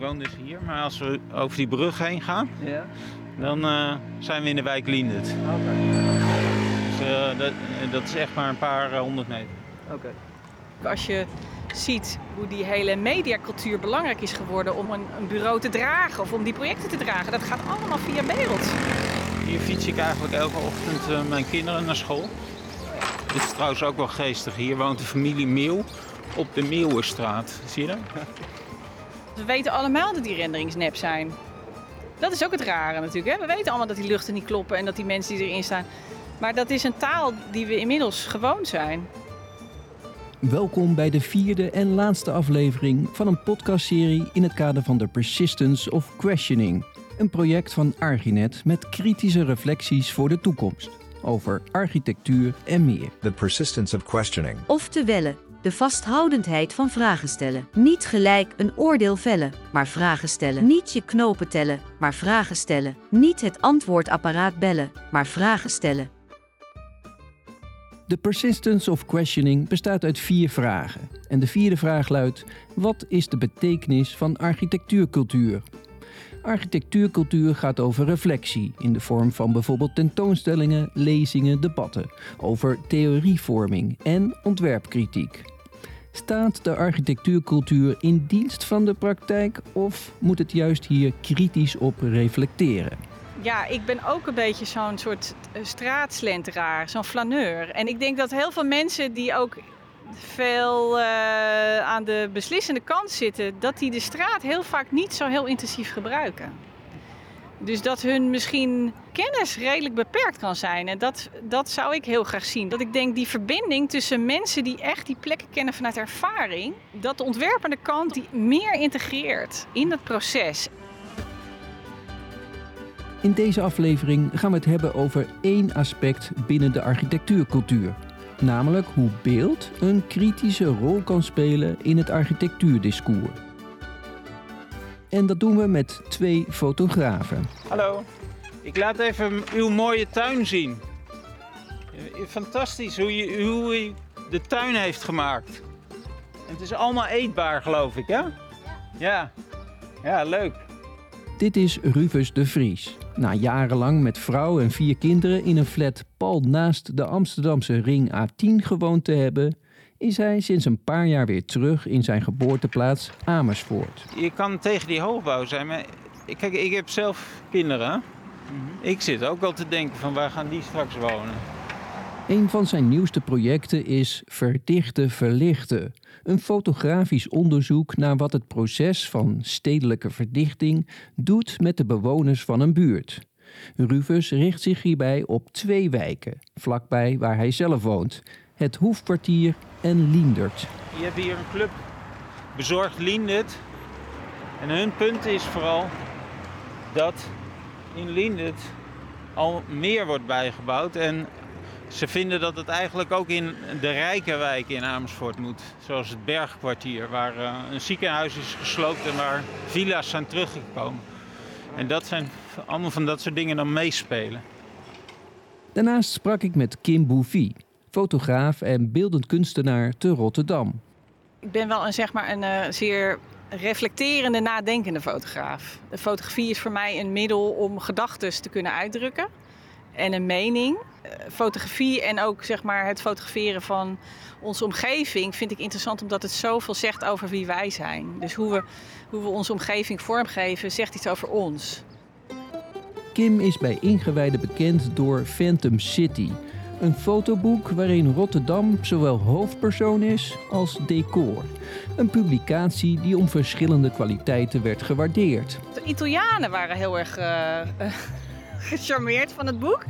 woon dus hier, maar als we over die brug heen gaan, Ja. dan eh, zijn we in de wijk Liendert. Oké. Dus eh, dat, eh, dat is echt maar een paar honderd meter. Oké. Als je ziet hoe die hele mediacultuur belangrijk is geworden om een, een bureau te dragen of om die projecten te dragen, dat gaat allemaal via beeld. Hier fiets ik eigenlijk elke ochtend mijn kinderen naar school. Dit is trouwens ook wel geestig. Hier woont de familie Meeuw op de Meeuwenstraat. Zie je dat? We weten allemaal dat die renderings nep zijn. Dat is ook het rare natuurlijk. Hè? We weten allemaal dat die luchten niet kloppen en dat die mensen die erin staan. Maar dat is een taal die we inmiddels gewoon zijn. Welkom bij de vierde en laatste aflevering van een podcastserie in het kader van The Persistence of Questioning. Een project van Arginet met kritische reflecties voor de toekomst. Over architectuur en meer. The persistence of questioning. Oftewel, de vasthoudendheid van vragen stellen. Niet gelijk een oordeel vellen, maar vragen stellen. Niet je knopen tellen, maar vragen stellen. Niet het antwoordapparaat bellen, maar vragen stellen. The Persistence of Questioning bestaat uit vier vragen. En de vierde vraag luidt: wat is de betekenis van architectuurcultuur? Architectuurcultuur gaat over reflectie in de vorm van bijvoorbeeld tentoonstellingen, lezingen, debatten, over theorievorming en ontwerpkritiek. Staat de architectuurcultuur in dienst van de praktijk of moet het juist hier kritisch op reflecteren? Ja, ik ben ook een beetje zo'n soort eh, straatslenteraar, zo'n flaneur. En ik denk dat heel veel mensen die ook veel eh, aan de beslissende kant zitten, dat die de straat heel vaak niet zo heel intensief gebruiken. Dus dat hun misschien kennis redelijk beperkt kan zijn. En dat, dat zou ik heel graag zien. Dat ik denk die verbinding tussen mensen die echt die plekken kennen vanuit ervaring, dat de ontwerpende kant die meer integreert in het proces. In deze aflevering gaan we het hebben over één aspect binnen de architectuurcultuur. Namelijk hoe beeld een kritische rol kan spelen in het architectuurdiscours. En dat doen we met twee fotografen. Hallo, ik laat even uw mooie tuin zien. Fantastisch hoe je, hoe u de tuin heeft gemaakt. En het is allemaal eetbaar, geloof ik, hè? Ja. Ja, leuk. Dit is Rufus de Vries. Na jarenlang met vrouw en vier kinderen in een flat pal naast de Amsterdamse ring A10 gewoond te hebben, is hij sinds een paar jaar weer terug in zijn geboorteplaats Amersfoort. Je kan tegen die hoogbouw zijn, maar kijk, ik heb zelf kinderen. hè? Ik zit ook al te denken van waar gaan die straks wonen? Een van zijn nieuwste projecten is Verdichten Verlichten. Een fotografisch onderzoek naar wat het proces van stedelijke verdichting doet met de bewoners van een buurt. Rufus richt zich hierbij op twee wijken, vlakbij waar hij zelf woont: het Hoefkwartier en Liendert. Je hebt hier een club bezorgd Liendert. En hun punt is vooral dat in Liendert al meer wordt bijgebouwd. En ze vinden dat het eigenlijk ook in de rijke wijken in Amersfoort moet. Zoals het Bergkwartier, waar eh, een ziekenhuis is gesloopt en waar villa's zijn teruggekomen. En dat zijn allemaal van dat soort dingen dan meespelen. Daarnaast sprak ik met Kim Bouffy, fotograaf en beeldend kunstenaar te Rotterdam. Ik ben wel een, zeg maar, een eh, zeer reflecterende, nadenkende fotograaf. De fotografie is voor mij een middel om gedachten te kunnen uitdrukken en een mening. Eh, Fotografie en ook zeg maar, het fotograferen van onze omgeving vind ik interessant omdat het zoveel zegt over wie wij zijn. Dus hoe we, hoe we onze omgeving vormgeven zegt iets over ons. Kim is bij ingewijden bekend door Phantom City, een fotoboek waarin Rotterdam zowel hoofdpersoon is als decor. Een publicatie die om verschillende kwaliteiten werd gewaardeerd. De Italianen waren heel erg eh, gecharmeerd van het boek.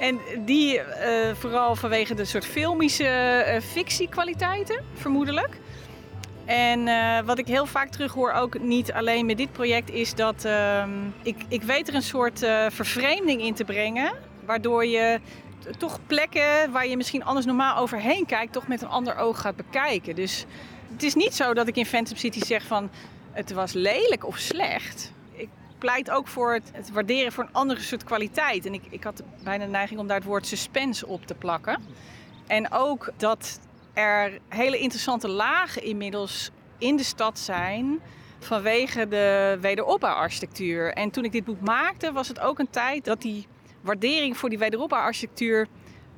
En die eh, vooral vanwege de soort filmische fictiekwaliteiten, vermoedelijk. En wat ik heel vaak terughoor, ook niet alleen met dit project, is dat ehm, ik, ik weet er een soort vervreemding in te brengen. Waardoor je toch plekken waar je misschien anders normaal overheen kijkt, toch met een ander oog gaat bekijken. Dus het is niet zo dat ik in Phantom City zeg van het was lelijk of slecht. Ik pleit ook voor het, het waarderen voor een andere soort kwaliteit. En ik, ik had bijna de neiging om daar het woord suspense op te plakken. En ook dat er hele interessante lagen inmiddels in de stad zijn. vanwege de wederopbouwarchitectuur. En toen ik dit boek maakte, was het ook een tijd dat die waardering voor die wederopbouwarchitectuur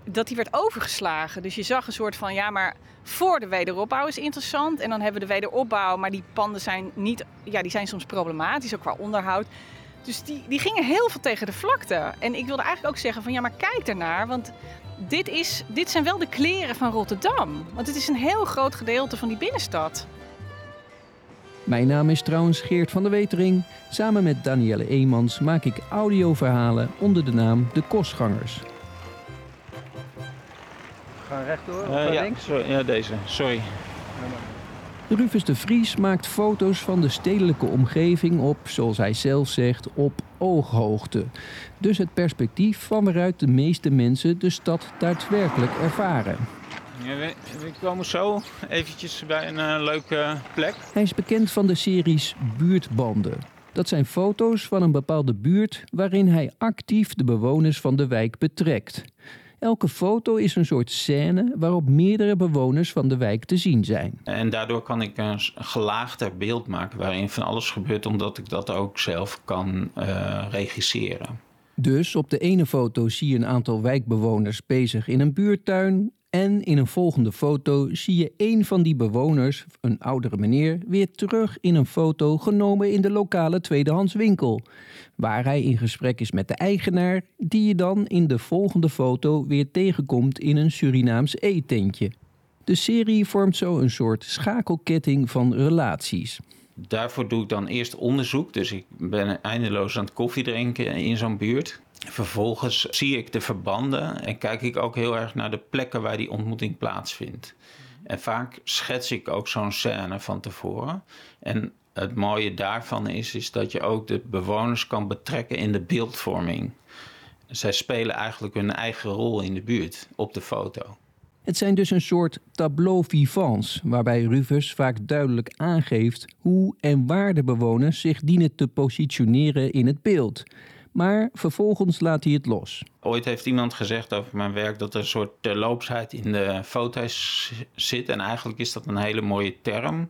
dat die werd overgeslagen. Dus je zag een soort van, ja, maar voor de wederopbouw is interessant. En dan hebben we de wederopbouw, maar die panden zijn niet, ja, die zijn soms problematisch, ook qua onderhoud. Dus die, die gingen heel veel tegen de vlakte. En ik wilde eigenlijk ook zeggen van, ja, maar kijk ernaar, want dit, is, dit zijn wel de kleren van Rotterdam. Want het is een heel groot gedeelte van die binnenstad. Mijn naam is trouwens Geert van der Wetering. Samen met Danielle Eemans maak ik audioverhalen onder de naam De Kostgangers. Gaan rechtdoor? of Eh, naar ja, links? sorry, ja, deze. Sorry. Rufus de Vries maakt foto's van de stedelijke omgeving op, zoals hij zelf zegt, op ooghoogte. Dus het perspectief van waaruit de meeste mensen de stad daadwerkelijk ervaren. Ja, we, we komen zo eventjes bij een eh, leuke plek. Hij is bekend van de series Buurtbanden. Dat zijn foto's van een bepaalde buurt waarin hij actief de bewoners van de wijk betrekt. Elke foto is een soort scène waarop meerdere bewoners van de wijk te zien zijn. En daardoor kan ik een gelaagder beeld maken waarin van alles gebeurt, omdat ik dat ook zelf kan eh, regisseren. Dus op de ene foto zie je een aantal wijkbewoners bezig in een buurtuin. En in een volgende foto zie je een van die bewoners, een oudere meneer, weer terug in een foto genomen in de lokale tweedehandswinkel. Waar hij in gesprek is met de eigenaar, die je dan in de volgende foto weer tegenkomt in een Surinaams eetentje. De serie vormt zo een soort schakelketting van relaties. Daarvoor doe ik dan eerst onderzoek. Dus ik ben eindeloos aan het koffie drinken in zo'n buurt. Vervolgens zie ik de verbanden en kijk ik ook heel erg naar de plekken waar die ontmoeting plaatsvindt. En vaak schets ik ook zo'n scène van tevoren. En het mooie daarvan is, is dat je ook de bewoners kan betrekken in de beeldvorming. Zij spelen eigenlijk hun eigen rol in de buurt op de foto. Het zijn dus een soort tableau vivants, waarbij Rufus vaak duidelijk aangeeft hoe en waar de bewoners zich dienen te positioneren in het beeld. Maar vervolgens laat hij het los. Ooit heeft iemand gezegd over mijn werk dat er een soort terloopsheid in de foto's zit. En eigenlijk is dat een hele mooie term,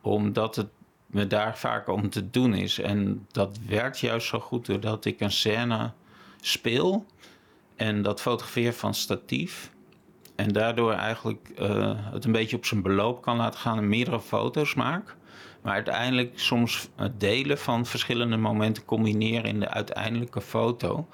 omdat het me daar vaak om te doen is. En dat werkt juist zo goed doordat ik een scène speel en dat fotografeer van statief. En daardoor eigenlijk eh, het een beetje op zijn beloop kan laten gaan en meerdere foto's maak. Maar uiteindelijk soms delen van verschillende momenten combineren in de uiteindelijke foto.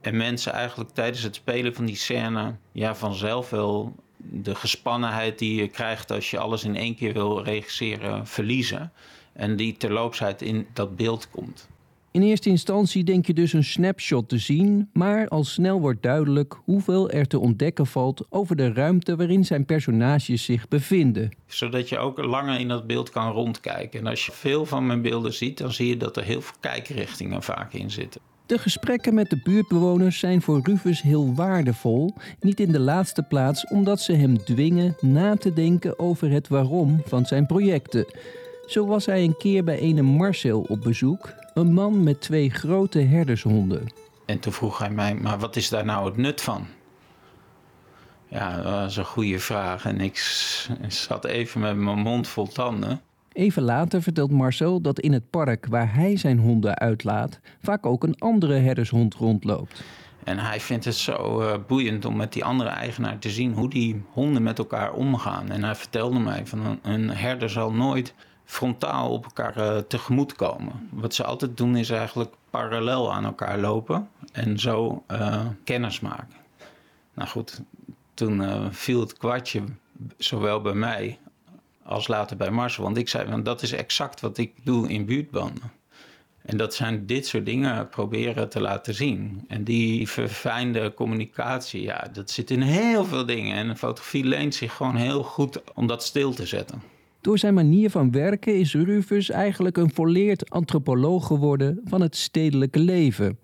En mensen eigenlijk tijdens het spelen van die scène ja, vanzelf wel de gespannenheid die je krijgt als je alles in één keer wil regisseren, verliezen. En die terloopsheid in dat beeld komt. In eerste instantie denk je dus een snapshot te zien, maar al snel wordt duidelijk hoeveel er te ontdekken valt over de ruimte waarin zijn personages zich bevinden. Zodat je ook langer in dat beeld kan rondkijken. En als je veel van mijn beelden ziet, dan zie je dat er heel veel kijkrichtingen vaak in zitten. De gesprekken met de buurtbewoners zijn voor Rufus heel waardevol, niet in de laatste plaats omdat ze hem dwingen na te denken over het waarom van zijn projecten. Zo was hij een keer bij ene Marcel op bezoek, een man met twee grote herdershonden. En toen vroeg hij mij, maar wat is daar nou het nut van? Ja, dat was een goede vraag. En ik zat even met mijn mond vol tanden. Even later vertelt Marcel dat in het park waar hij zijn honden uitlaat, vaak ook een andere herdershond rondloopt. En hij vindt het zo eh, boeiend om met die andere eigenaar te zien hoe die honden met elkaar omgaan. En hij vertelde mij van een, een herder zal nooit frontaal op elkaar eh, tegemoet komen. Wat ze altijd doen is eigenlijk parallel aan elkaar lopen en zo eh, kennis maken. Nou goed, toen eh, viel het kwartje zowel bij mij als later bij Marcel. Want ik zei, want dat is exact wat ik doe in buurtbanden. En dat zijn dit soort dingen proberen te laten zien. En die verfijnde communicatie, ja, dat zit in heel veel dingen. En fotografie leent zich gewoon heel goed om dat stil te zetten. Door zijn manier van werken is Rufus eigenlijk een volleerd antropoloog geworden van het stedelijke leven.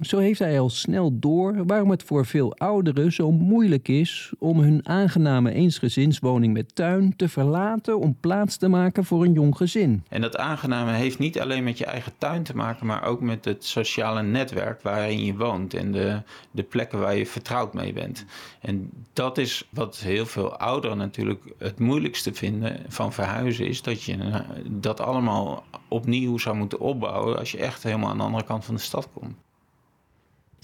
Zo heeft hij al snel door waarom het voor veel ouderen zo moeilijk is om hun aangename eensgezinswoning met tuin te verlaten om plaats te maken voor een jong gezin. En dat aangename heeft niet alleen met je eigen tuin te maken, maar ook met het sociale netwerk waarin je woont en de, de plekken waar je vertrouwd mee bent. En dat is wat heel veel ouderen natuurlijk het moeilijkste vinden van verhuizen, is dat je eh, dat allemaal opnieuw zou moeten opbouwen als je echt helemaal aan de andere kant van de stad komt.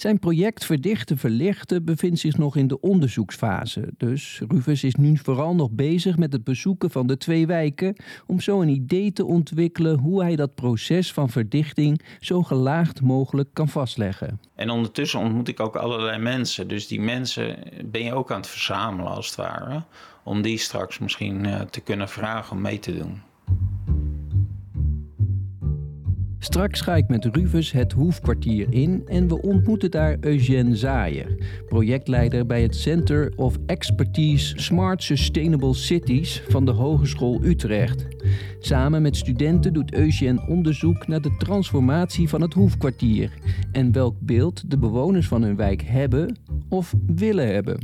Zijn project Verdichten Verlichten bevindt zich nog in de onderzoeksfase. Dus Rufus is nu vooral nog bezig met het bezoeken van de twee wijken om zo een idee te ontwikkelen hoe hij dat proces van verdichting zo gelaagd mogelijk kan vastleggen. En ondertussen ontmoet ik ook allerlei mensen. Dus die mensen ben je ook aan het verzamelen als het ware. Om die straks misschien eh, te kunnen vragen om mee te doen. Straks ga ik met Rufus het hoefkwartier in en we ontmoeten daar Eugène Zaaier, projectleider bij het Center of Expertise Smart Sustainable Cities van de Hogeschool Utrecht. Samen met studenten doet Eugène onderzoek naar de transformatie van het hoefkwartier en welk beeld de bewoners van hun wijk hebben of willen hebben.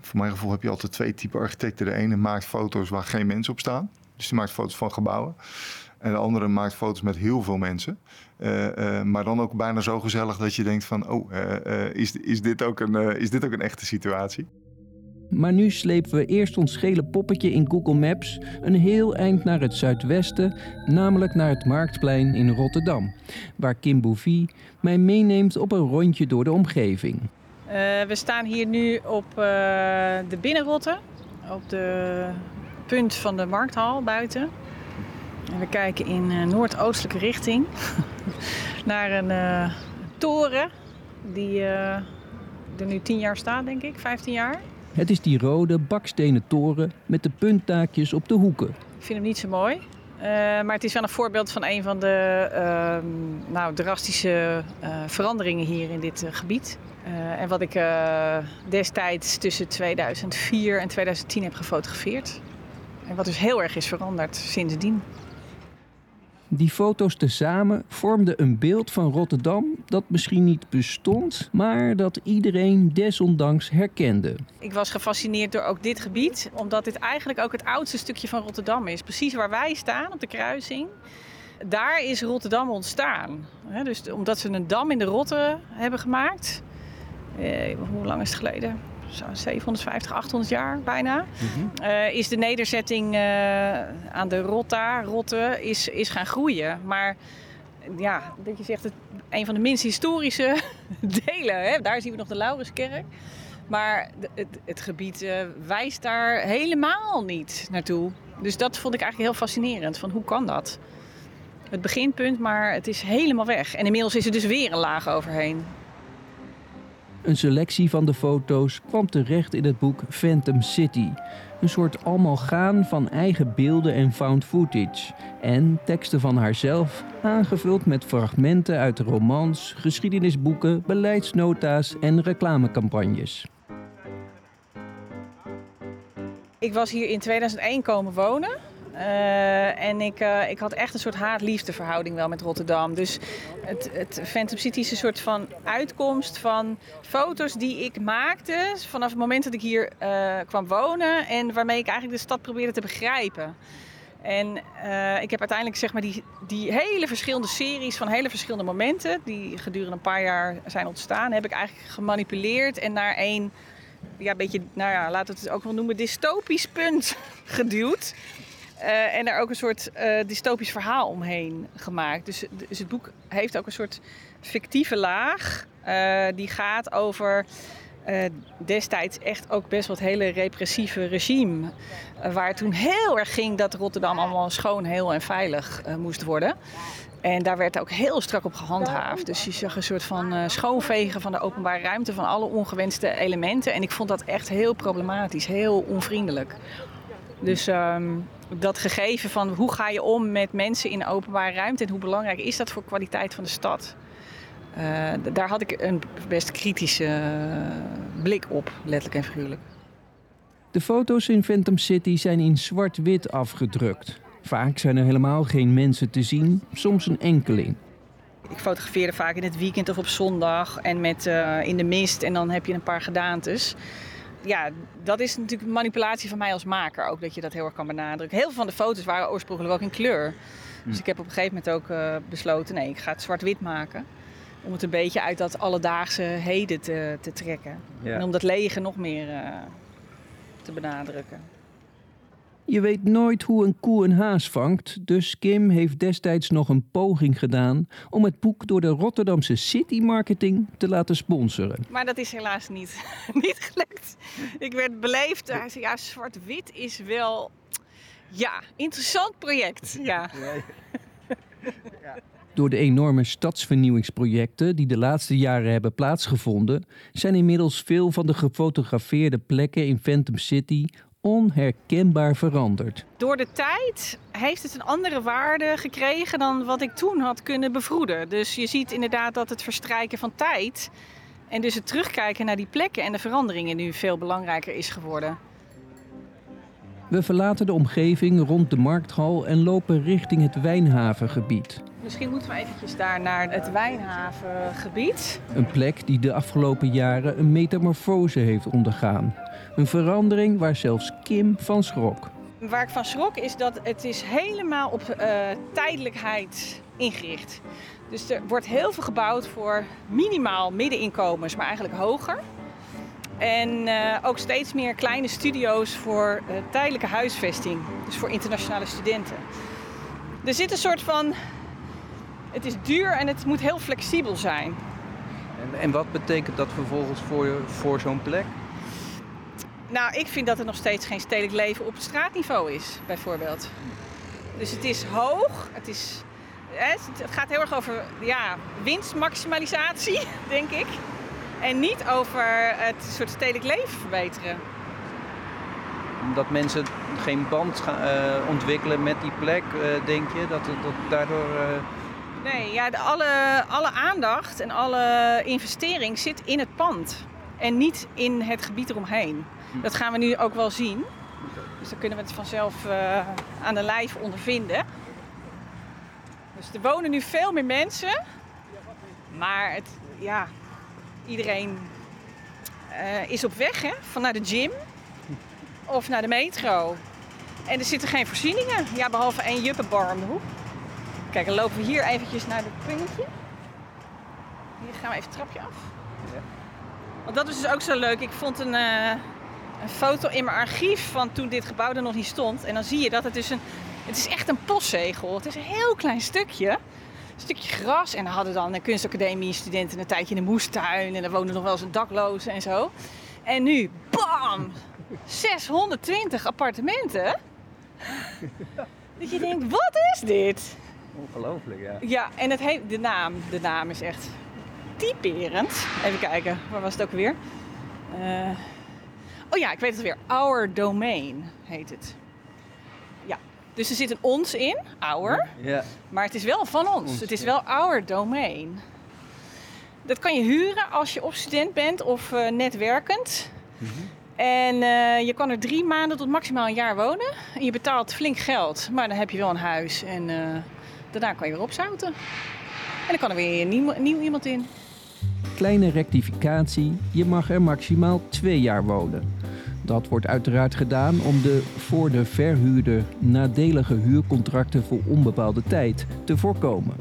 Voor mijn gevoel heb je altijd twee typen architecten. De ene maakt foto's waar geen mensen op staan. Dus die maakt foto's van gebouwen. En de andere maakt foto's met heel veel mensen. Uh, uh, maar dan ook bijna zo gezellig dat je denkt van... oh, uh, is, is, dit ook een, is dit ook een echte situatie? Maar nu slepen we eerst ons gele poppetje in Google Maps... een heel eind naar het zuidwesten, namelijk naar het Marktplein in Rotterdam... waar Kim Bouvie mij meeneemt op een rondje door de omgeving. we staan hier nu op de Binnenrotte, op de punt van de Markthal buiten... En we kijken in uh, noordoostelijke richting naar een uh, toren die uh, er nu 10 jaar staat, denk ik, 15 jaar. Het is die rode bakstenen toren met de punttaakjes op de hoeken. Ik vind hem niet zo mooi. maar het is wel een voorbeeld van een van de ehm, nou, drastische veranderingen hier in dit gebied. en wat ik destijds tussen 2004 en 2010 heb gefotografeerd. En wat dus heel erg is veranderd sindsdien. Die foto's tezamen vormden een beeld van Rotterdam dat misschien niet bestond, maar dat iedereen desondanks herkende. Ik was gefascineerd door ook dit gebied, omdat dit eigenlijk ook het oudste stukje van Rotterdam is. Precies waar wij staan, op de kruising. Daar is Rotterdam ontstaan. Dus omdat ze een dam in de Rotte hebben gemaakt. Eh, hoe lang is het geleden? 750, 800 jaar bijna, mhm. eh, is de nederzetting uh, aan de Rotta, Rotte, is, is gaan groeien. Maar ja, dat je zegt, het, een van de minst historische delen, hè? daar zien we nog de Lauruskerk. Maar het, het gebied uh, wijst daar helemaal niet naartoe. Dus dat vond ik eigenlijk heel fascinerend. Van hoe kan dat? Het beginpunt, maar het is helemaal weg. En inmiddels is er dus weer een laag overheen. Een selectie van de foto's kwam terecht in het boek Phantom City. Een soort gaan van eigen beelden en found footage. En teksten van haarzelf, aangevuld met fragmenten uit romans, geschiedenisboeken, beleidsnota's en reclamecampagnes. Ik was hier in 2001 komen wonen. Uh, en ik, uh, ik had echt een soort haat-liefde verhouding wel met Rotterdam. Dus het, het Phantom City is een soort van uitkomst van foto's die ik maakte vanaf het moment dat ik hier uh, kwam wonen. En waarmee ik eigenlijk de stad probeerde te begrijpen. En ik heb uiteindelijk zeg maar die, die hele verschillende series van hele verschillende momenten, die gedurende een paar jaar zijn ontstaan, heb ik eigenlijk gemanipuleerd en naar een ja, beetje, nou ja, laten we het ook wel noemen, dystopisch punt geduwd. Uh, en daar ook een soort uh, dystopisch verhaal omheen gemaakt. Dus, dus, het boek heeft ook een soort fictieve laag. Uh, die gaat over destijds echt ook best wat hele repressieve regime. waar het toen heel erg ging dat Rotterdam allemaal schoon, heel en veilig moest worden. En daar werd ook heel strak op gehandhaafd. Dus je zag een soort van schoonvegen van de openbare ruimte van alle ongewenste elementen. En ik vond dat echt heel problematisch, heel onvriendelijk. Dus um, dat gegeven van hoe ga je om met mensen in de openbare ruimte en hoe belangrijk is dat voor de kwaliteit van de stad. Uh, daar had ik een best kritische uh, blik op, letterlijk en figuurlijk. De foto's in Phantom City zijn in zwart-wit afgedrukt. Vaak zijn er helemaal geen mensen te zien, soms een enkeling. ik fotografeerde vaak in het weekend of op zondag en met eh, in de mist en dan heb je een paar gedaantes. Ja, dat is natuurlijk manipulatie van mij als maker ook, dat je dat heel erg kan benadrukken. Heel veel van de foto's waren oorspronkelijk ook in kleur. Dus ik heb op een gegeven moment ook eh, besloten, nee, ik ga het zwart-wit maken. Om het een beetje uit dat alledaagse heden te, te trekken. Ja. En om dat lege nog meer eh, te benadrukken. Je weet nooit hoe een koe een haas vangt, dus Kim heeft destijds nog een poging gedaan om het boek door de Rotterdamse City Marketing te laten sponsoren. Maar dat is helaas niet, niet gelukt. Ik werd beleefd. Hij zei, ja, zwart-wit is wel... Ja, interessant project. Ja. Door de enorme stadsvernieuwingsprojecten die de laatste jaren hebben plaatsgevonden, zijn inmiddels veel van de gefotografeerde plekken in Phantom City onherkenbaar veranderd. Door de tijd heeft het een andere waarde gekregen dan wat ik toen had kunnen bevroeden. Dus je ziet inderdaad dat het verstrijken van tijd en dus het terugkijken naar die plekken en de veranderingen nu veel belangrijker is geworden. We verlaten de omgeving rond de markthal en lopen richting het Wijnhavengebied. Misschien moeten we eventjes daar naar het Wijnhavengebied. Een plek die de afgelopen jaren een metamorfose heeft ondergaan. Een verandering waar zelfs Kim van schrok. Waar ik van schrok is dat het is helemaal op eh, tijdelijkheid ingericht. Dus er wordt heel veel gebouwd voor minimaal middeninkomens, maar eigenlijk hoger. En eh, ook steeds meer kleine studio's voor eh, tijdelijke huisvesting. Dus voor internationale studenten. Er zit een soort van... Het is duur en het moet heel flexibel zijn. En, en wat betekent dat vervolgens voor, voor zo'n plek? Nou, ik vind dat er nog steeds geen stedelijk leven op straatniveau is, bijvoorbeeld. Dus het is hoog, het, is, het gaat heel erg over ja, winstmaximalisatie, denk ik. En niet over het soort stedelijk leven verbeteren. Omdat mensen geen band eh, ontwikkelen met die plek, eh, denk je? Dat, het- dat daardoor... eh, Nee, ja, de, alle, alle aandacht en alle investering zit in het pand. En niet in het gebied eromheen. Dat gaan we nu ook wel zien. Dus dan kunnen we het vanzelf eh, aan de lijf ondervinden. Dus er wonen nu veel meer mensen. Maar het, ja, iedereen eh, is op weg, hè? Van naar de gym of naar de metro. En er zitten geen voorzieningen. Ja, behalve één juppenbar om de hoek. Kijk, dan lopen we hier eventjes naar het puntje. Hier gaan we even het trapje af. Want dat is dus ook zo leuk. Ik vond een, eh, een foto in mijn archief van toen dit gebouw er nog niet stond. En dan zie je dat het is een... Het is echt een postzegel. Het is een heel klein stukje. Een stukje gras. En dan hadden dan de kunstacademie studenten een tijdje in de moestuin. En dan woonden nog wel eens een daklozen en zo. En nu, bam! 620 appartementen. Dat je denkt, wat is dit? Ongelooflijk, ja. Ja, en het heet, de, naam, de naam is echt typerend. Even kijken, waar was het ook weer? Eh, oh ja, ik weet het weer. Our Domain heet het. Ja, dus er zit een ons in, our. Ja, Maar het is wel van ons. Ons, het is wel our domain. Dat kan je huren als je of student bent of eh, net werkend. Mhm. En eh, je kan er drie maanden tot maximaal een jaar wonen. En je betaalt flink geld, maar dan heb je wel een huis. En daarna kan je weer opzouten. En dan kan er weer nieuw, nieuw iemand in. Kleine rectificatie, je mag er maximaal twee jaar wonen. Dat wordt uiteraard gedaan om de voor de verhuurder nadelige huurcontracten voor onbepaalde tijd te voorkomen.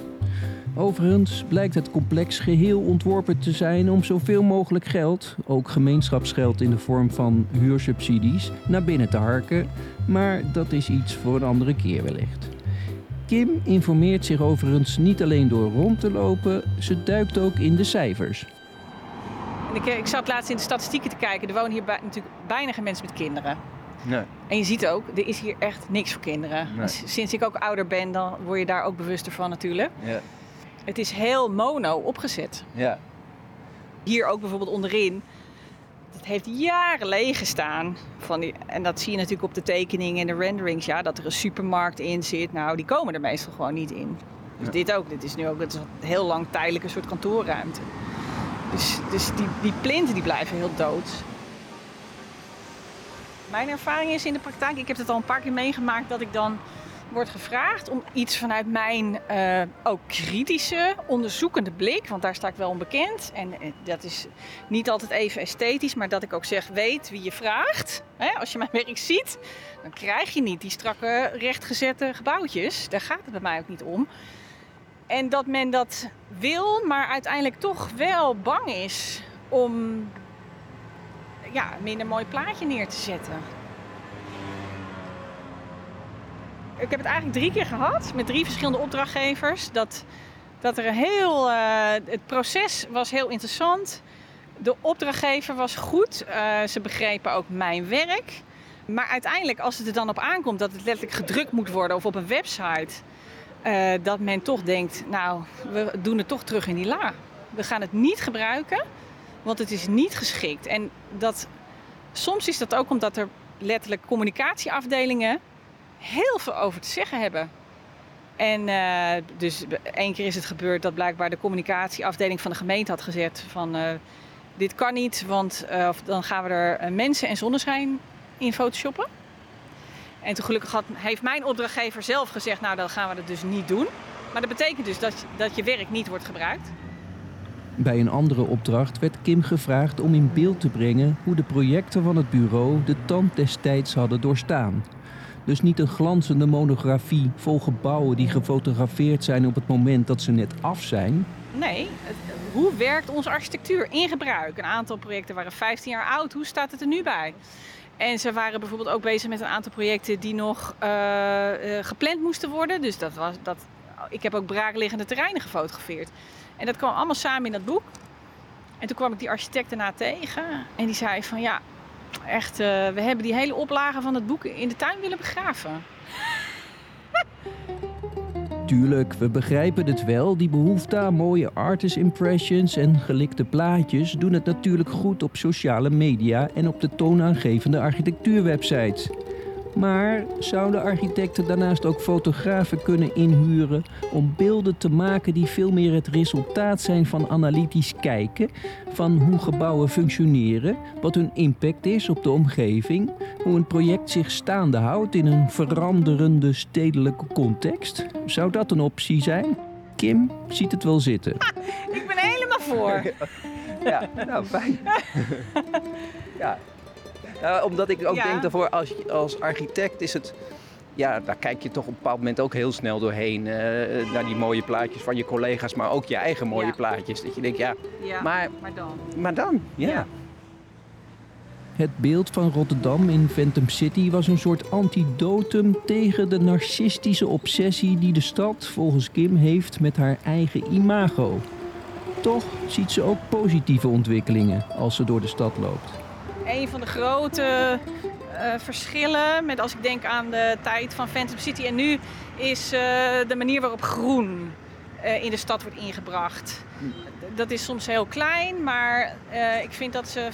Overigens blijkt het complex geheel ontworpen te zijn om zoveel mogelijk geld, ook gemeenschapsgeld in de vorm van huursubsidies, naar binnen te harken, maar dat is iets voor een andere keer wellicht. Kim informeert zich overigens niet alleen door rond te lopen, ze duikt ook in de cijfers. En ik, ik zat laatst in de statistieken te kijken. Er wonen hier bij- natuurlijk bijna geen mensen met kinderen. nee. En je ziet ook, er is hier echt niks voor kinderen. Nee. Sinds ik ook ouder ben, dan word je daar ook bewuster van natuurlijk. Ja, Het is heel mono opgezet. ja. Hier ook bijvoorbeeld onderin. Het heeft jaren leeg gestaan. Van die, en dat zie je natuurlijk op de tekeningen en de renderings. Ja, dat er een supermarkt in zit. Nou, die komen er meestal gewoon niet in. Dus Ja. dit ook. Dit is nu ook het is een heel lang tijdelijk een soort kantoorruimte. Dus, dus die, die plinten die blijven heel dood. Mijn ervaring is in de praktijk, ik heb het al een paar keer meegemaakt dat ik dan wordt gevraagd om iets vanuit mijn uh, ook kritische, onderzoekende blik, want daar sta ik wel onbekend. En uh, dat is niet altijd even esthetisch, maar dat ik ook zeg, weet wie je vraagt. Hè? Als je mijn werk ziet, dan krijg je niet die strakke, rechtgezette gebouwtjes. Daar gaat het bij mij ook niet om. En dat men dat wil, maar uiteindelijk toch wel bang is om ja, een minder mooi plaatje neer te zetten. Ik heb het eigenlijk drie keer gehad met drie verschillende opdrachtgevers. Dat, dat er heel. Uh, het proces was heel interessant. De opdrachtgever was goed. Uh, ze begrepen ook mijn werk. Maar uiteindelijk, als het er dan op aankomt dat het letterlijk gedrukt moet worden of op een website, uh, dat men toch denkt: Nou, we doen het toch terug in die la. We gaan het niet gebruiken, want het is niet geschikt. En dat, soms is dat ook omdat er letterlijk communicatieafdelingen heel veel over te zeggen hebben. En uh, dus één keer is het gebeurd dat blijkbaar de communicatieafdeling van de gemeente had gezet van uh, dit kan niet, want uh, dan gaan we er mensen en zonneschijn in photoshoppen. En toen gelukkig had, heeft mijn opdrachtgever zelf gezegd, nou dan gaan we dat dus niet doen. Maar dat betekent dus dat, dat je werk niet wordt gebruikt. Bij een andere opdracht werd Kim gevraagd om in beeld te brengen hoe de projecten van het bureau de tand des tijds hadden doorstaan. Dus niet een glanzende monografie vol gebouwen die gefotografeerd zijn op het moment dat ze net af zijn. Nee, hoe werkt onze architectuur in gebruik? Een aantal projecten waren 15 jaar oud. Hoe staat het er nu bij? En ze waren bijvoorbeeld ook bezig met een aantal projecten die nog uh, uh, gepland moesten worden. Dus dat was, dat, ik heb ook braakliggende terreinen gefotografeerd. En dat kwam allemaal samen in dat boek. En toen kwam ik die architect daarna tegen. En die zei van ja, echt, uh, we hebben die hele oplage van het boek in de tuin willen begraven. Tuurlijk, we begrijpen het wel. Die behoefte aan mooie artist impressions en gelikte plaatjes doen het natuurlijk goed op sociale media en op de toonaangevende architectuurwebsites. Maar zouden architecten daarnaast ook fotografen kunnen inhuren om beelden te maken die veel meer het resultaat zijn van analytisch kijken van hoe gebouwen functioneren, wat hun impact is op de omgeving, hoe een project zich staande houdt in een veranderende stedelijke context? Zou dat een optie zijn? Kim ziet het wel zitten. ik ben helemaal voor. ja, nou fijn. ja, uh, omdat ik ook ja. denk daarvoor als, als architect is het. Ja, daar kijk je toch op een bepaald moment ook heel snel doorheen. Uh, naar die mooie plaatjes van je collega's, maar ook je eigen mooie ja. plaatjes. Dat je denkt, ja, ja maar, maar dan. Maar dan, ja. Het beeld van Rotterdam in Phantom City was een soort antidotum tegen de narcistische obsessie die de stad volgens Kim heeft met haar eigen imago. Toch ziet ze ook positieve ontwikkelingen als ze door de stad loopt een van de grote uh, verschillen, met als ik denk aan de tijd van Phantom City en nu, is uh, de manier waarop groen uh, in de stad wordt ingebracht. Dat is soms heel klein, maar ik vind dat ze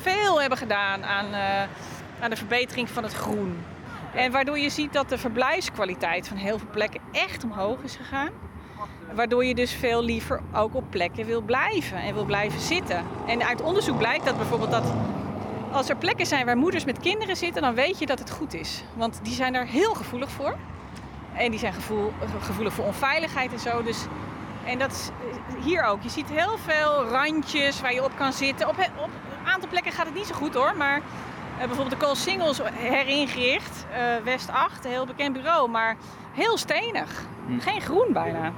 veel hebben gedaan aan, aan de verbetering van het groen. En waardoor je ziet dat de verblijfskwaliteit van heel veel plekken echt omhoog is gegaan. Waardoor je dus veel liever ook op plekken wil blijven en wil blijven zitten. En uit onderzoek blijkt dat bijvoorbeeld dat als er plekken zijn waar moeders met kinderen zitten, dan weet je dat het goed is. Want die zijn daar heel gevoelig voor. En die zijn gevoel, gevoelig voor onveiligheid en zo. Dus, en dat is hier ook. Je ziet heel veel randjes waar je op kan zitten. Op, op een aantal plekken gaat het niet zo goed hoor. Maar uh, bijvoorbeeld de Call Singles heringericht. Uh, West 8, een heel bekend bureau. Maar heel stenig. Hm. Geen groen bijna.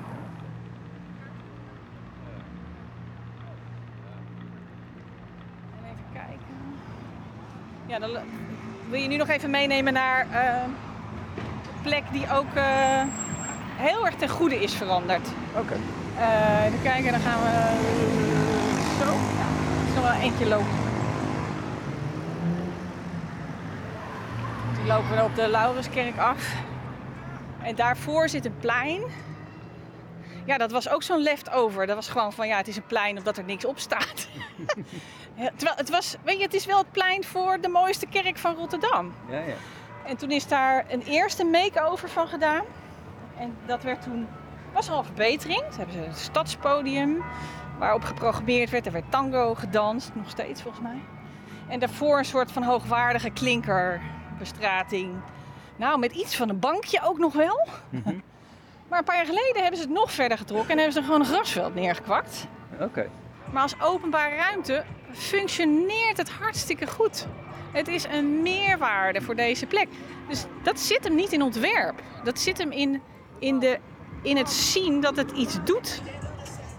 Ja, dan wil je nu nog even meenemen naar een plek die ook uh, heel erg ten goede is veranderd. Oké. Okay. Uh, even kijken, dan gaan we zo. Ja, is nog wel eentje lopen. Toen lopen we op de Laurenskerk af. En daarvoor zit een plein. Ja, dat was ook zo'n leftover. Dat was gewoon van ja, het is een plein omdat er niks op staat. terwijl het was, weet je, het is wel het plein voor de mooiste kerk van Rotterdam. Ja, ja. En toen is daar een eerste make-over van gedaan. En dat werd toen, was al een verbetering. Toen hebben ze een stadspodium waarop geprogrammeerd werd. Er werd tango gedanst, nog steeds volgens mij. En daarvoor een soort van hoogwaardige klinkerbestrating. Nou, met iets van een bankje ook nog wel. Mhm. Maar een paar jaar geleden hebben ze het nog verder getrokken en hebben ze er gewoon een grasveld neergekwakt. Oké. Maar als openbare ruimte functioneert het hartstikke goed. Het is een meerwaarde voor deze plek. Dus dat zit hem niet in ontwerp. Dat zit hem in, in, de, in het zien dat het iets doet.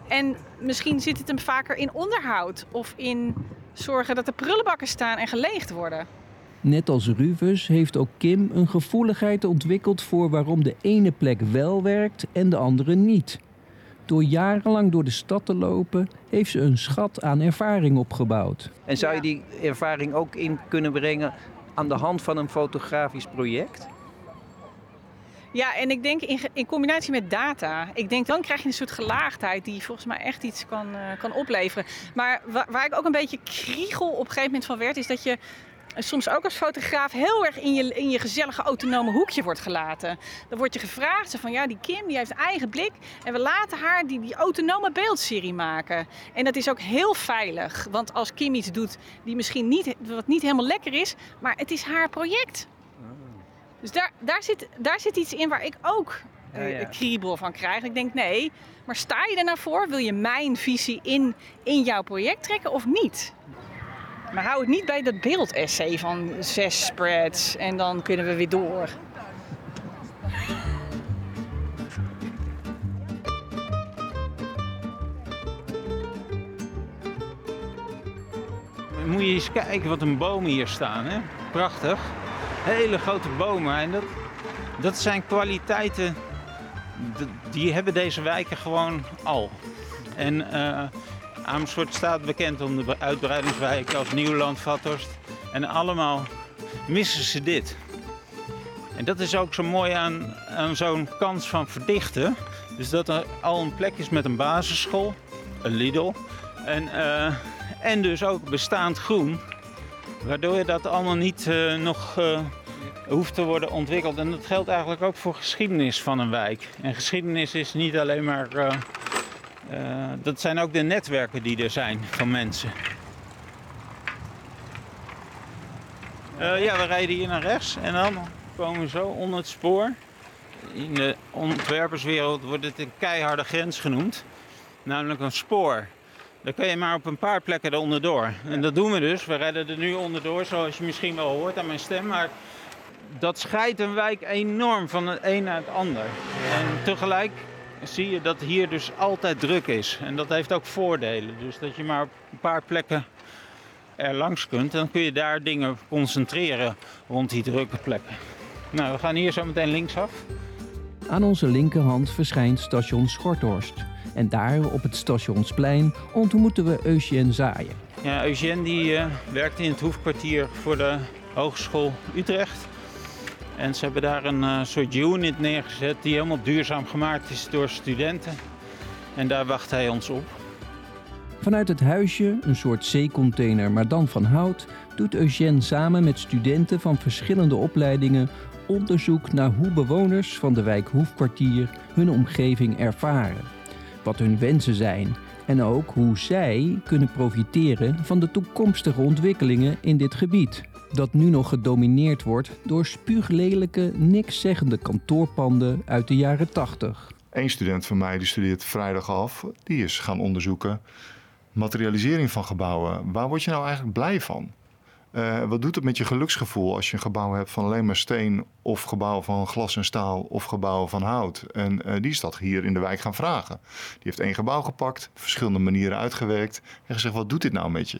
En misschien zit het hem vaker in onderhoud of in zorgen dat de prullenbakken staan en geleegd worden. Net als Rufus heeft ook Kim een gevoeligheid ontwikkeld voor waarom de ene plek wel werkt en de andere niet. Door jarenlang door de stad te lopen, heeft ze een schat aan ervaring opgebouwd. En zou je die ervaring ook in kunnen brengen aan de hand van een fotografisch project? Ja, en ik denk in, in combinatie met data. Ik denk dan krijg je een soort gelaagdheid die volgens mij echt iets kan, eh, kan opleveren. Maar wa- waar ik ook een beetje kriegel op een gegeven moment van werd, is dat je soms ook als fotograaf heel erg in je, in je gezellige autonome hoekje wordt gelaten. Dan wordt je gevraagd van ja, die Kim die heeft eigen blik en we laten haar die, die autonome beeldserie maken. En dat is ook heel veilig, want als Kim iets doet die misschien niet, wat niet helemaal lekker is, maar het is haar project. Dus daar, daar, zit, daar zit iets in waar ik ook eh, Ja, ja. kriebel van krijg. Ik denk nee, maar sta je er nou voor? Wil je mijn visie in, in jouw project trekken of niet? Maar hou het niet bij dat beeldessay van zes spreads en dan kunnen we weer door. Moet je eens kijken wat een bomen hier staan. Hè? Prachtig. Hele grote bomen. En dat, dat zijn kwaliteiten. Die hebben deze wijken gewoon al. En eh Amersfoort staat bekend om de uitbreidingswijken als Nieuwland, Vathorst. En allemaal missen ze dit. En dat is ook zo mooi aan, aan zo'n kans van verdichten. Dus dat er al een plek is met een basisschool, een Lidl. En, eh, en dus ook bestaand groen. Waardoor je dat allemaal niet eh, nog eh, hoeft te worden ontwikkeld. En dat geldt eigenlijk ook voor geschiedenis van een wijk. En geschiedenis is niet alleen maar. Eh, dat zijn ook de netwerken die er zijn van mensen. Eh, ja, we rijden hier naar rechts en dan komen we zo onder het spoor. In de ontwerperswereld wordt het een keiharde grens genoemd. Namelijk een spoor. Daar kun je maar op een paar plekken er onderdoor. En dat doen we dus. We rijden er nu onderdoor, zoals je misschien wel hoort aan mijn stem. Maar dat scheidt een wijk enorm van het een naar het ander. En tegelijk zie je dat hier dus altijd druk is. En dat heeft ook voordelen. Dus dat je maar op een paar plekken er langs kunt. Dan kun je daar dingen concentreren rond die drukke plekken. Nou, we gaan hier zo meteen linksaf. Aan onze linkerhand verschijnt station Schorthorst. En daar op het stationsplein ontmoeten we Eugène Zaaien. Ja, Eugène die eh, werkt in het hoefkwartier voor de Hogeschool Utrecht. En ze hebben daar een eh, soort unit neergezet die helemaal duurzaam gemaakt is door studenten. En daar wacht hij ons op. Vanuit het huisje, een soort zeecontainer maar dan van hout, doet Eugène samen met studenten van verschillende opleidingen onderzoek naar hoe bewoners van de wijk Hoefkwartier hun omgeving ervaren. Wat hun wensen zijn en ook hoe zij kunnen profiteren van de toekomstige ontwikkelingen in dit gebied. Dat nu nog gedomineerd wordt door spuuglelijke, nikszeggende kantoorpanden uit de jaren 80. Eén student van mij die studeert vrijdag af. Die is gaan onderzoeken materialisering van gebouwen. Waar word je nou eigenlijk blij van? Eh, wat doet het met je geluksgevoel als je een gebouw hebt van alleen maar steen... of gebouw van glas en staal of gebouw van hout? En eh, die is dat hier in de wijk gaan vragen. Die heeft één gebouw gepakt, verschillende manieren uitgewerkt... en gezegd, wat doet dit nou met je?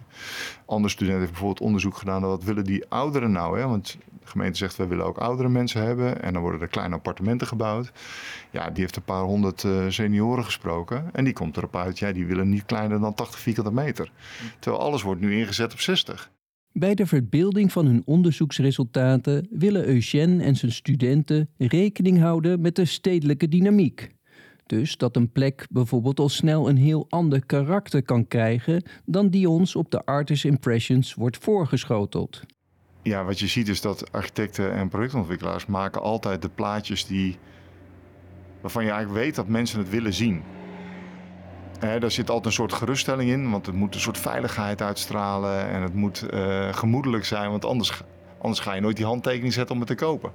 Andere student heeft bijvoorbeeld onderzoek gedaan... naar wat willen die ouderen nou? Hè? Want de gemeente zegt, we willen ook oudere mensen hebben... en dan worden er kleine appartementen gebouwd. Ja, die heeft een paar honderd eh, senioren gesproken... en die komt erop uit, ja, die willen niet kleiner dan 80 vierkante meter. Terwijl alles wordt nu ingezet op 60. Bij de verbeelding van hun onderzoeksresultaten willen Eugène en zijn studenten rekening houden met de stedelijke dynamiek. Dus dat een plek bijvoorbeeld al snel een heel ander karakter kan krijgen dan die ons op de Artist Impressions wordt voorgeschoteld. Ja, wat je ziet is dat architecten en projectontwikkelaars maken altijd de plaatjes die... waarvan je eigenlijk weet dat mensen het willen zien. Hè, daar zit altijd een soort geruststelling in, want het moet een soort veiligheid uitstralen en het moet eh, gemoedelijk zijn, want anders, anders ga je nooit die handtekening zetten om het te kopen.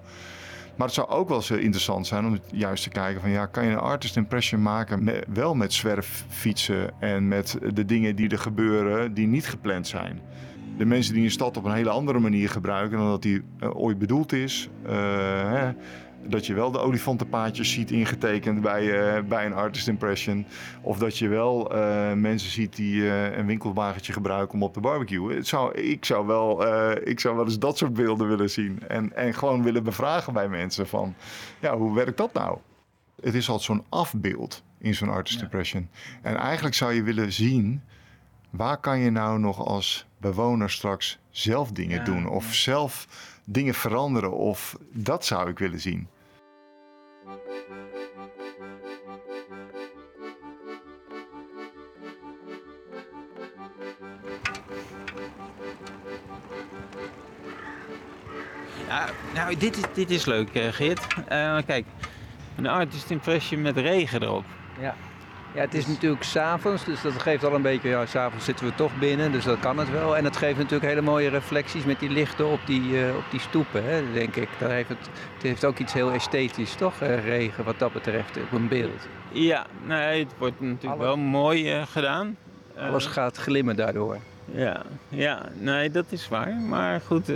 Maar het zou ook wel eens interessant zijn om juist te kijken van ja, kan je een artist impression maken wel met zwerffietsen en met de dingen die er gebeuren die niet gepland zijn. De mensen die een stad op een hele andere manier gebruiken dan dat die uh, ooit bedoeld is. Hè, dat je wel de olifantenpaadjes ziet ingetekend bij, uh, bij een artist impression. Of dat je wel uh, mensen ziet die uh, een winkelwagentje gebruiken om op de barbecue. Het zou, ik, zou wel, ik zou wel eens dat soort beelden willen zien. En, en gewoon willen bevragen bij mensen van, ja, hoe werkt dat nou? Het is altijd zo'n afbeeld in zo'n artist ja. impression. En eigenlijk zou je willen zien, waar kan je nou nog als bewoner straks zelf dingen ja, doen? Of ja. zelf dingen veranderen? Of dat zou ik willen zien. Ja, nou, dit is, dit is leuk, uh, Geert. Uh, kijk, een artist impression met regen erop. Ja. Ja, het is natuurlijk s'avonds, dus dat geeft al een beetje, ja, s'avonds zitten we toch binnen, dus dat kan het wel. En het geeft natuurlijk hele mooie reflecties met die lichten op die, uh, op die stoepen, hè, denk ik. Daar heeft het, het heeft ook iets heel esthetisch, toch, uh, regen, wat dat betreft, op een beeld. Ja, nee, het wordt natuurlijk Alle... wel mooi uh, gedaan. Alles gaat glimmen daardoor. Ja, ja, nee, dat is waar. Maar goed,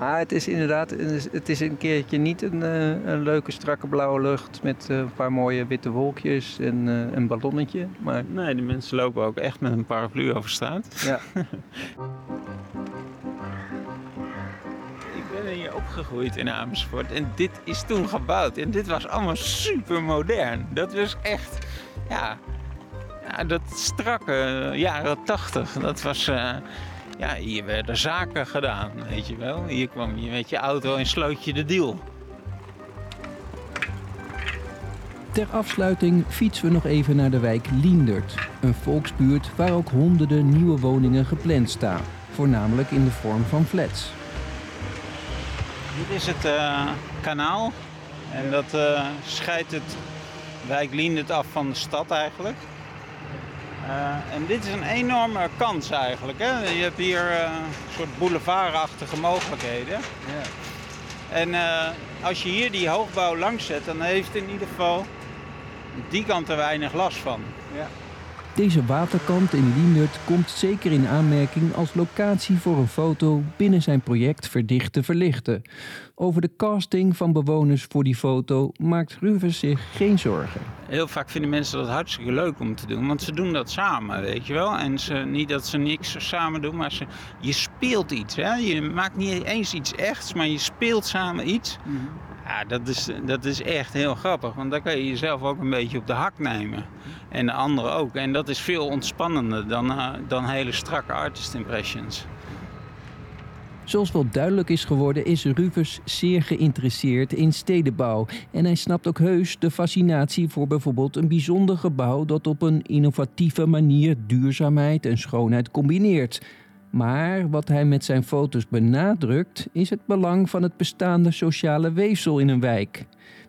maar het is inderdaad, het is een keertje niet een, een leuke strakke blauwe lucht met een paar mooie witte wolkjes en een ballonnetje. Maar... Nee, de mensen lopen ook echt met een paraplu over straat. Ja. Ik ben hier opgegroeid in Amersfoort en dit is toen gebouwd. En dit was allemaal super modern. Dat was echt, ja, ja dat strakke jaren tachtig. Dat was... Uh, ja, hier werden zaken gedaan, weet je wel. Hier kwam je met je auto en sloot je de deal. Ter afsluiting fietsen we nog even naar de wijk Liendert. Een volksbuurt waar ook honderden nieuwe woningen gepland staan. Voornamelijk in de vorm van flats. Dit is het uh, kanaal. En dat uh, scheidt het wijk Liendert af van de stad eigenlijk. Uh, en dit is een enorme kans eigenlijk. Hè? Je hebt hier uh, een soort boulevardachtige mogelijkheden. Ja. En uh, als je hier die hoogbouw langs zet, dan heeft in ieder geval die kant er weinig last van. Ja. Deze waterkant in Liendert komt zeker in aanmerking als locatie voor een foto binnen zijn project Verdicht te verlichten. Over de casting van bewoners voor die foto maakt Ruvers zich geen zorgen. Heel vaak vinden mensen dat hartstikke leuk om te doen, want ze doen dat samen, weet je wel. En ze, niet dat ze niks samen doen, maar ze, je speelt iets. Hè? Je maakt niet eens iets echts, maar je speelt samen iets. Mm-hmm. Ja, dat is, dat is echt heel grappig, want dan kan je jezelf ook een beetje op de hak nemen. En de anderen ook. En dat is veel ontspannender dan, uh, dan hele strakke artist impressions. Zoals wel duidelijk is geworden, is Rufus zeer geïnteresseerd in stedenbouw. En hij snapt ook heus de fascinatie voor bijvoorbeeld een bijzonder gebouw dat op een innovatieve manier duurzaamheid en schoonheid combineert. Maar wat hij met zijn foto's benadrukt, is het belang van het bestaande sociale weefsel in een wijk.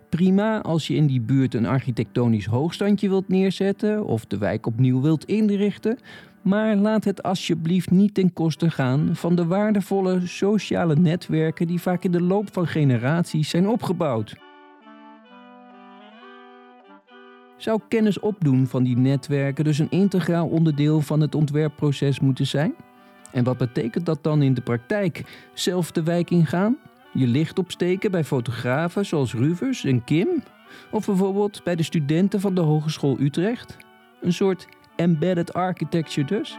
Prima als je in die buurt een architectonisch hoogstandje wilt neerzetten of de wijk opnieuw wilt inrichten, maar laat het alsjeblieft niet ten koste gaan van de waardevolle sociale netwerken die vaak in de loop van generaties zijn opgebouwd. Zou kennis opdoen van die netwerken dus een integraal onderdeel van het ontwerpproces moeten zijn? En wat betekent dat dan in de praktijk? Zelf de wijk ingaan? Je licht opsteken bij fotografen zoals Ruvers en Kim? Of bijvoorbeeld bij de studenten van de Hogeschool Utrecht? Een soort embedded architecture dus?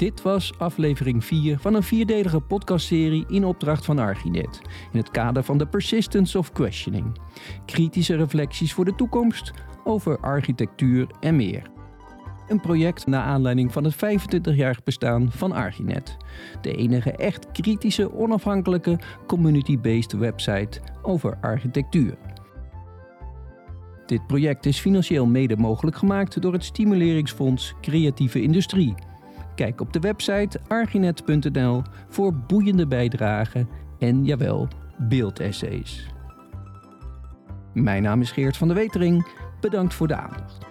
Dit was aflevering 4 van een vierdelige podcastserie in opdracht van Archinet. In het kader van de Persistence of Questioning. Kritische reflecties voor de toekomst over architectuur en meer. Een project naar aanleiding van het 25-jarig bestaan van Archinet. De enige echt kritische, onafhankelijke, community-based website over architectuur. Dit project is financieel mede mogelijk gemaakt door het Stimuleringsfonds Creatieve Industrie Kijk op de website arginet.nl voor boeiende bijdragen en jawel, beeldessays. Mijn naam is Geert van der Wetering. Bedankt voor de aandacht.